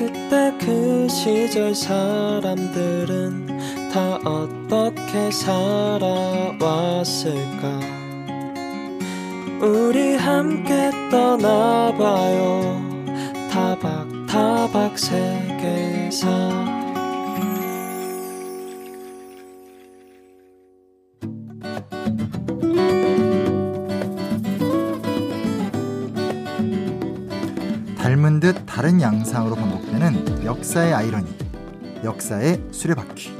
그때 그 시절 사람들은 다 어떻게 살아왔을까? 우리 함께 떠나봐요. 타박타박 세계사 다른 양상으로 반복되는 역사의 아이러니, 역사의 수레바퀴.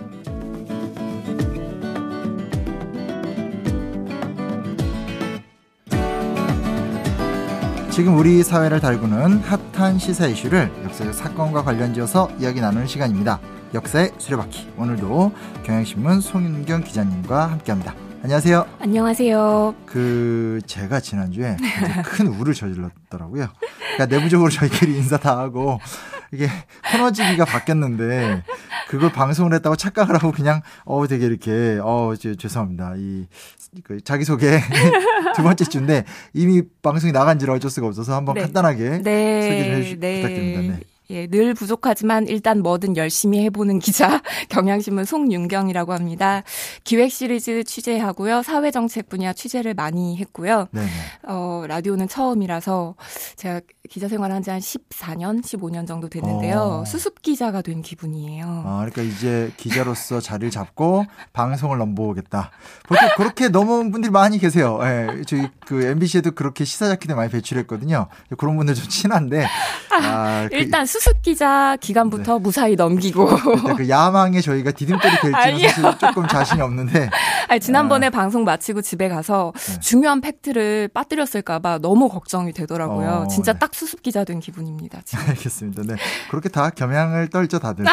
지금 우리 사회를 달구는 핫한 시사 이슈를 역사적 사건과 관련지어서 이야기 나누는 시간입니다. 역사의 수레바퀴. 오늘도 경향신문 송윤경 기자님과 함께합니다. 안녕하세요. 안녕하세요. 그 제가 지난주에 큰 우를 저질렀더라고요. 그러니까 내부적으로 저희끼리 인사 다 하고 이게 코너지기가 바뀌었는데 그걸 방송을 했다고 착각을 하고 그냥 어 되게 이렇게 어 저, 죄송합니다. 이 그 자기 소개 두 번째 주인데 이미 방송이 나간 지를 어쩔 수가 없어서 한번 네. 간단하게 네. 소개 좀 해주 네. 부탁드립니다. 네. 예, 늘 부족하지만 일단 뭐든 열심히 해보는 기자 경향신문 송윤경이라고 합니다. 기획 시리즈 취재하고요, 사회 정책 분야 취재를 많이 했고요. 네 어, 라디오는 처음이라서 제가 기자 생활한 지 한 14년, 15년 정도 됐는데요. 어. 수습 기자가 된 기분이에요. 아, 그러니까 이제 기자로서 자리를 잡고 방송을 넘보겠다. 보통 그렇게 넘어온 분들이 많이 계세요. 예, 저희 그 MBC에도 그렇게 시사 자키들 많이 배출했거든요. 그런 분들 좀 친한데 아, 그 일단 그, 수습 기자 기간부터 네. 무사히 넘기고 그 야망에 저희가 디딤돌이 될지는 사실 조금 자신이 없는데 아니, 지난번에 아. 방송 마치고 집에 가서 네. 중요한 팩트를 빠뜨렸을까봐 너무 걱정이 되더라고요. 어, 진짜 네. 딱 수습 기자 된 기분입니다. 지금. 알겠습니다. 네. 그렇게 다 겸양을 떨죠, 다들.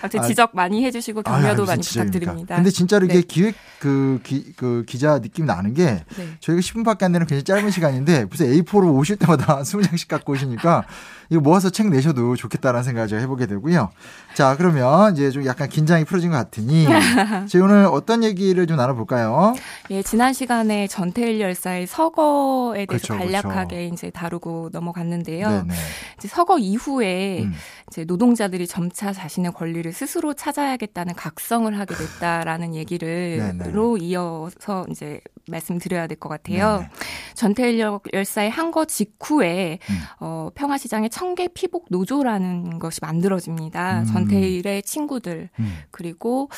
아무튼 지적 많이 해주시고 격려도 아, 많이 부탁드립니다. 근데 진짜로 이게 네. 기획 그, 기, 그 기자 느낌 나는 게 네. 저희가 10분밖에 안 되는 굉장히 짧은 시간인데 무슨 A4로 오실 때마다 20장씩 갖고 오시니까 이거 모아서 책 내셔도 좋겠다라는 생각을 제가 해보게 되고요. 자, 그러면 이제 좀 약간 긴장이 풀어진 것 같으니 저희 오늘 어떤 얘기를 좀 나눠볼까요? 예, 지난 시간에 전태일 열사의 서거에 대해서 그렇죠, 간략하게 그렇죠. 이제 다루고 넘어갔는데요. 네네. 이제 서거 이후에 음. 이제 노동자들이 점차 자신의 권리를 스스로 찾아야겠다는 각성을 하게 됐다라는 얘기를로 이어서 이제 말씀드려야 될 것 같아요. 네네. 전태일 열사의 한거 직후에 음. 어, 평화시장의 청계 피복 노조라는 것이 만들어집니다. 음. 전태일의 친구들 음. 그리고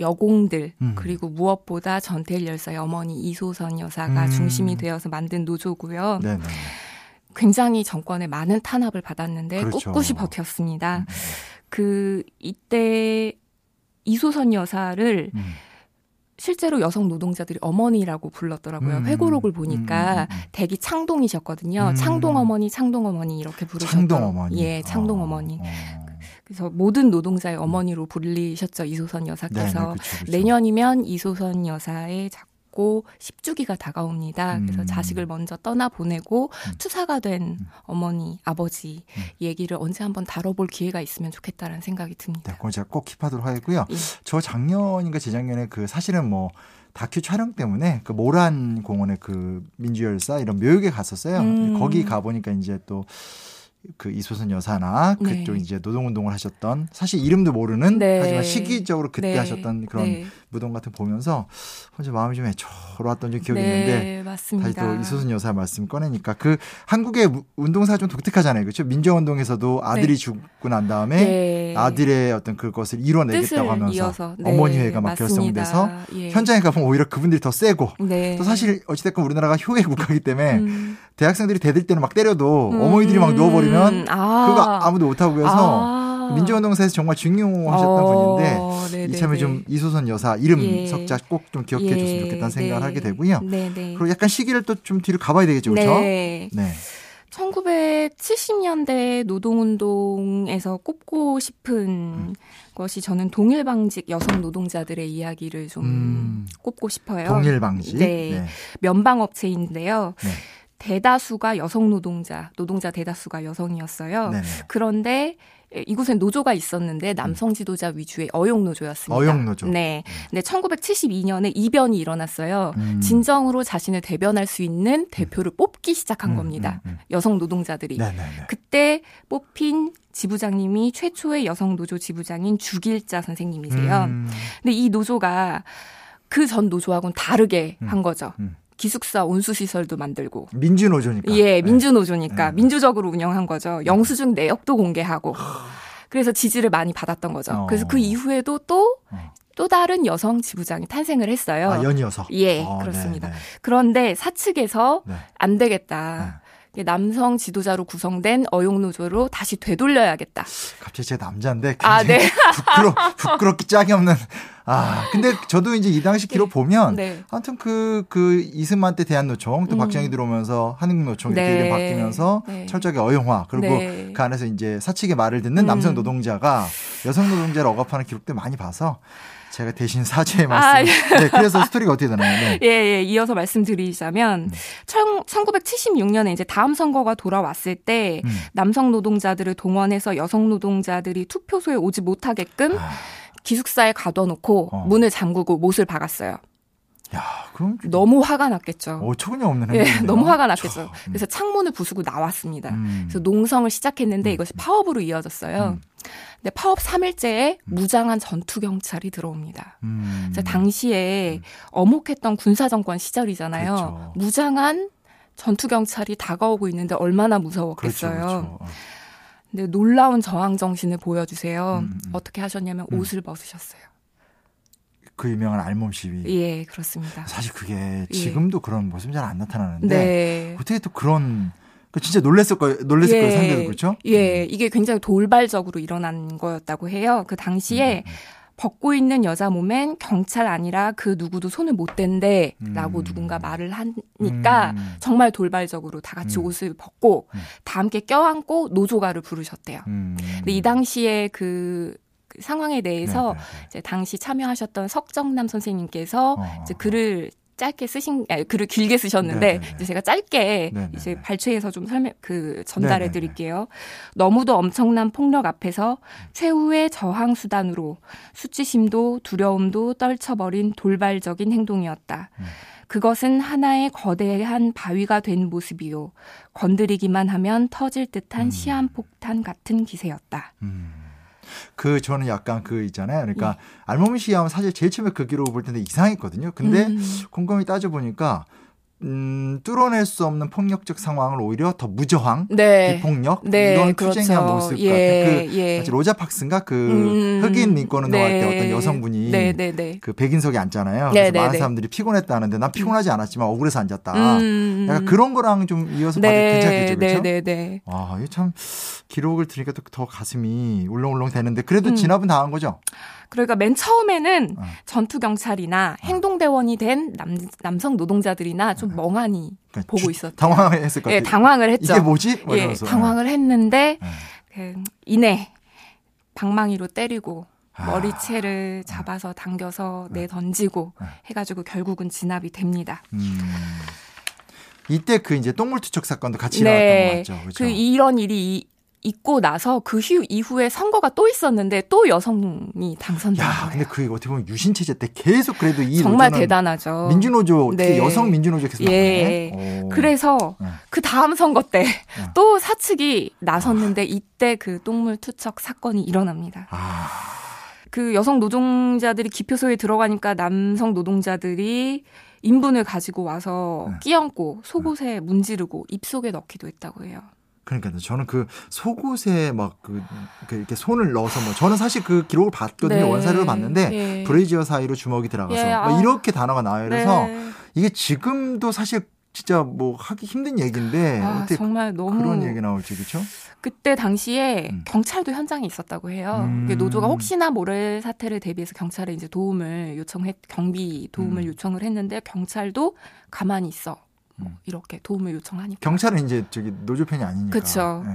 여공들 음. 그리고 무엇보다 전태일 열사의 어머니 이소선 여사가 음. 중심이 되어서 만든 노조고요. 네네. 굉장히 정권에 많은 탄압을 받았는데 그렇죠. 꿋꿋이 버텼습니다. 음. 그 이때 이소선 여사를 음. 실제로 여성 노동자들이 어머니라고 불렀더라고요. 음, 회고록을 보니까 음, 음, 음. 대기 창동이셨거든요. 음. 창동 어머니, 창동 어머니 이렇게 부르셨죠. 창동 어머니. 예, 창동 어, 어머니. 어. 그래서 모든 노동자의 어머니로 불리셨죠 이소선 여사께서 네네, 네, 그쵸, 그쵸. 내년이면 이소선 여사의 고 10주기가 다가옵니다. 음. 그래서 자식을 먼저 떠나 보내고 음. 투사가 된 음. 어머니, 아버지 음. 얘기를 언제 한번 다뤄볼 기회가 있으면 좋겠다라는 생각이 듭니다. 네, 그건 제가 꼭 킵하도록 하겠고요. 예. 저 작년인가 재작년에 그 사실은 뭐 다큐 촬영 때문에 그 모란 공원의 그 민주열사 이런 묘역에 갔었어요. 음. 거기 가 보니까 이제 또 그 이소선 여사나 네. 그쪽 이제 노동운동을 하셨던 사실 이름도 모르는 네. 하지만 시기적으로 그때 네. 하셨던 그런 네. 무덤 같은 보면서 혼자 마음이 좀 애처로웠던 기억이 네, 있는데 맞습니다. 다시 또 이소선 여사 말씀 꺼내니까 그 한국의 운동사 좀 독특하잖아요, 그렇죠? 민주운동에서 아들이 네. 죽고 난 다음에 아들의 어떤 그것을 이뤄내겠다고 하면서 어머니 회가 막 결성돼서 예. 현장에 가보면 오히려 그분들이 더 세고 또 사실 어찌됐건 우리나라가 효의 국가이기 때문에 음. 대학생들이 대들 때는 막 때려도 음. 어머니들이 막 누워버리면 아. 그거 아무도 못하고 해서 아. 민주운동사에서 정말 중요하셨던 어. 분인데 이참에 좀 이소선 여사 이름 예. 석자 꼭 좀 기억해 줬으면 예. 좋겠다는 생각을 네. 하게 되고요. 네네. 네. 그리고 약간 시기를 또 좀 뒤로 가봐야 되겠죠, 그렇죠? 네. 네. 1970년대 노동운동에서 꼽고 싶은 음. 것이 저는 동일방직 여성 노동자들의 이야기를 좀 음. 꼽고 싶어요. 동일방직? 네. 네. 면방업체인데요. 네. 대다수가 여성 노동자, 노동자 대다수가 여성이었어요. 네네. 그런데 예, 이곳엔 노조가 있었는데 남성 지도자 위주의 어용 노조였습니다. 어용 노조. 네. 근데 1972년에 이변이 일어났어요. 음. 진정으로 자신을 대변할 수 있는 대표를 뽑기 시작한 음, 겁니다. 음, 음. 여성 노동자들이. 네네네. 그때 뽑힌 지부장님이 최초의 여성 노조 지부장인 주길자 선생님이세요. 음. 근데 이 노조가 그 전 노조하고는 다르게 음. 한 거죠. 기숙사 온수시설도 만들고. 민주노조니까. 예, 네. 민주노조니까. 네. 민주적으로 운영한 거죠. 영수증 내역도 공개하고. 그래서 지지를 많이 받았던 거죠. 어. 그래서 그 이후에도 또, 어. 또 다른 여성 지부장이 탄생을 했어요. 아, 연이어서? 예, 어, 그렇습니다. 네네. 그런데 사측에서 네. 안 되겠다. 네. 남성 지도자로 구성된 어용노조로 다시 되돌려야겠다. 갑자기 제 남자인데 아, 네. 부끄러 부끄럽기 짝이 없는. 아 근데 저도 이제 이 당시 기록 네. 보면 네. 아무튼 그그 그 이승만 때 대한노총 또 음. 박정희 들어오면서 한국노총 이렇게 네. 이름 바뀌면서 네. 철저하게 어용화 그리고 네. 그 안에서 이제 사측의 말을 듣는 음. 남성 노동자가 여성 노동자를 억압하는 기록들 많이 봐서 제가 대신 사죄의 말씀. 아, 예. 네, 그래서 스토리가 어떻게 되나요? 네. 예, 예. 이어서 말씀드리자면 네. 1976년에 이제 다음 선거가 돌아왔을 때 음. 남성 노동자들을 동원해서 여성 노동자들이 투표소에 오지 못하게끔 아. 기숙사에 가둬놓고 어. 문을 잠그고 못을 박았어요. 야, 그럼 너무 화가 났겠죠. 어처구니 없는 예, 너무 화가 났겠죠. 음. 그래서 창문을 부수고 나왔습니다. 음. 그래서 농성을 시작했는데 음. 이것이 파업으로 이어졌어요. 음. 근데 파업 3일째에 무장한 전투 경찰이 들어옵니다. 음. 그래서 당시에 음. 어목했던 군사 정권 시절이잖아요. 그렇죠. 무장한 전투 경찰이 다가오고 있는데 얼마나 무서웠겠어요. 그렇죠, 그렇죠. 어. 근데 놀라운 저항 정신을 보여주세요. 음, 음. 어떻게 하셨냐면 음. 옷을 벗으셨어요. 그 유명한 알몸 시위. 예, 그렇습니다. 사실 그게 예. 지금도 예. 그런 모습 잘안 나타나는데 네. 어떻게 또 그런 그 진짜 놀랬을 거예요. 놀랬을 예, 거예요. 상대도 그렇죠? 예, 음. 이게 굉장히 돌발적으로 일어난 거였다고 해요. 그 당시에 음. 음. 벗고 있는 여자 몸엔 경찰 아니라 그 누구도 손을 못 댄대 라고 음. 누군가 말을 하니까 음. 정말 돌발적으로 다 같이 음. 옷을 벗고 다 함께 껴안고 노조가를 부르셨대요. 근데 이 당시에 그 상황에 대해서 네, 네, 네. 이제 당시 참여하셨던 석정남 선생님께서 어. 이제 글을 짧게 쓰신 아니, 글을 길게 쓰셨는데 네네. 이제 제가 짧게 네네. 이제 발췌해서 좀 설명 그 전달해. 드릴게요. 너무도 엄청난 폭력 앞에서 최후의 저항 수단으로 수치심도 두려움도 떨쳐버린 돌발적인 행동이었다. 음. 그것은 하나의 거대한 바위가 된 모습이요. 건드리기만 하면 터질 듯한 음. 시한폭탄 같은 기세였다. 음. 그 저는 약간 그 있잖아요. 그러니까 예. 알몸 시하면 사실 제일 처음에 그 기록을 볼 텐데 이상했거든요. 근데 음. 곰곰이 따져 보니까 음, 뚫어낼 수 없는 폭력적 상황을 오히려 더 무저항, 네. 비폭력 네, 이런 그렇죠. 모습 예, 같은 그 예. 로자 팍스인가 그 음, 흑인 링권 운동할 네. 때 어떤 여성분이 네, 네, 네. 그 백인석에 앉잖아요. 그래서 네, 많은 사람들이 피곤했다는데 난 피곤하지 않았지만 억울해서 앉았다. 음, 약간 그런 거랑 좀 이어서 봐도 괜찮겠죠, 그렇죠? 네, 네, 아, 이게 참 기록을 들으니까 더 가슴이 울렁울렁 되는데 그래도 음. 진압은 당한 거죠. 그러니까 맨 처음에는 어. 전투 경찰이나 어. 행동 대원이 된 남, 남성 노동자들이나 좀 어. 멍하니 그러니까 보고 있었죠. 당황했을 것 같아요. 예, 당황을 했죠. 이게 뭐지? 예, 당황을 했는데 네. 그 이내 방망이로 때리고 아. 머리채를 잡아서 당겨서 내 던지고 해가지고 결국은 진압이 됩니다. 음. 이때 그 이제 똥물 투척 사건도 같이 네. 일어났던 거 맞죠? 그렇죠? 그 이런 일이 있고 나서 그 후, 이후에 선거가 또 있었는데 또 여성이 당선된 야, 거예요. 근데 그게 어떻게 보면 유신 체제 때 계속 그래도 이 정말 대단하죠. 민주노조 네. 여성 민주노조 계속 예. 나오네. 그래서 네. 그 다음 선거 때또 네. 사측이 나섰는데 이때 그 똥물 투척 사건이 일어납니다. 아. 그 여성 노동자들이 기표소에 들어가니까 남성 노동자들이 인분을 가지고 와서 네. 끼얹고 속옷에 문지르고 입속에 넣기도 했다고 해요. 그러니까 저는 그 속옷에 막그 그 이렇게 손을 넣어서 뭐 저는 사실 그 기록을 봤거든요 네. 원사를 봤는데 네. 브레이지어 사이로 주먹이 들어가서 예. 뭐 이렇게 단어가 나와요 그래서 네. 이게 지금도 사실 진짜 뭐 하기 힘든 얘기인데 아, 어떻게 정말 너무 그런 얘기 나올지 그렇죠? 그때 당시에 음. 경찰도 현장에 있었다고 해요. 음. 노조가 혹시나 모를 사태를 대비해서 경찰에 이제 도움을 요청했 경비 도움을 음. 요청을 했는데 경찰도 가만히 있어. 뭐 이렇게 도움을 요청하니까. 경찰은 이제 저기 노조 편이 아니니까. 그렇죠. 네.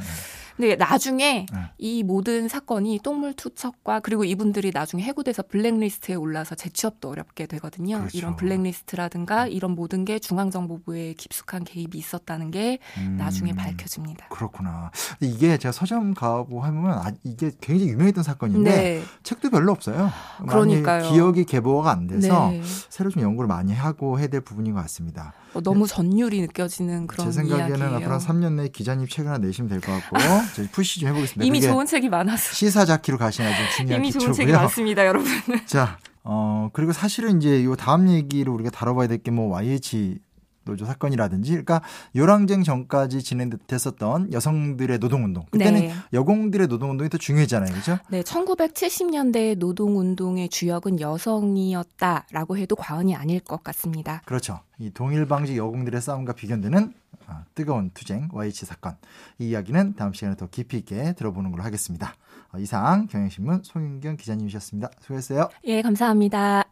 근데 나중에 네. 이 모든 사건이 똥물 투척과 그리고 이분들이 나중에 해고돼서 블랙리스트에 올라서 재취업도 어렵게 되거든요. 그렇죠. 이런 블랙리스트라든가 음. 이런 모든 게 중앙정보부의 깊숙한 개입이 있었다는 게 음. 나중에 밝혀집니다. 그렇구나. 이게 제가 서점 가고 하면 아, 이게 굉장히 유명했던 사건인데 네. 책도 별로 없어요. 그러니까요. 기억이 개보가 안 돼서 네. 새로 좀 연구를 많이 하고 해야 될 부분인 것 같습니다. 어, 너무 전율이 느껴지는 그런 제 생각에는 이야기예요. 앞으로 한 3년 내에 기자님 책 하나 내시면 될 것 같고 저희 푸시 좀 해보겠습니다. 이미 좋은 책이 많아서 시사자키로 가시나 좀 중요한 이미 기초고요. 좋은 책이 많습니다, 여러분. 자, 어 그리고 사실은 이제 요 다음 얘기로 우리가 다뤄봐야 될 게 뭐 YH 노조 사건이라든지 그러니까 요랑쟁 전까지 진행됐었던 여성들의 노동운동. 그때는 네. 여공들의 노동운동이 더 중요했잖아요. 그렇죠? 네 1970년대 노동운동의 주역은 여성이었다라고 해도 과언이 아닐 것 같습니다. 그렇죠. 이 동일방지 여공들의 싸움과 비견되는 아, 뜨거운 투쟁 YH 사건. 이 이야기는 다음 시간에 더 깊이 있게 들어보는 걸로 하겠습니다. 어, 이상 경향신문 송윤경 기자님이셨습니다. 수고했어요. 예 감사합니다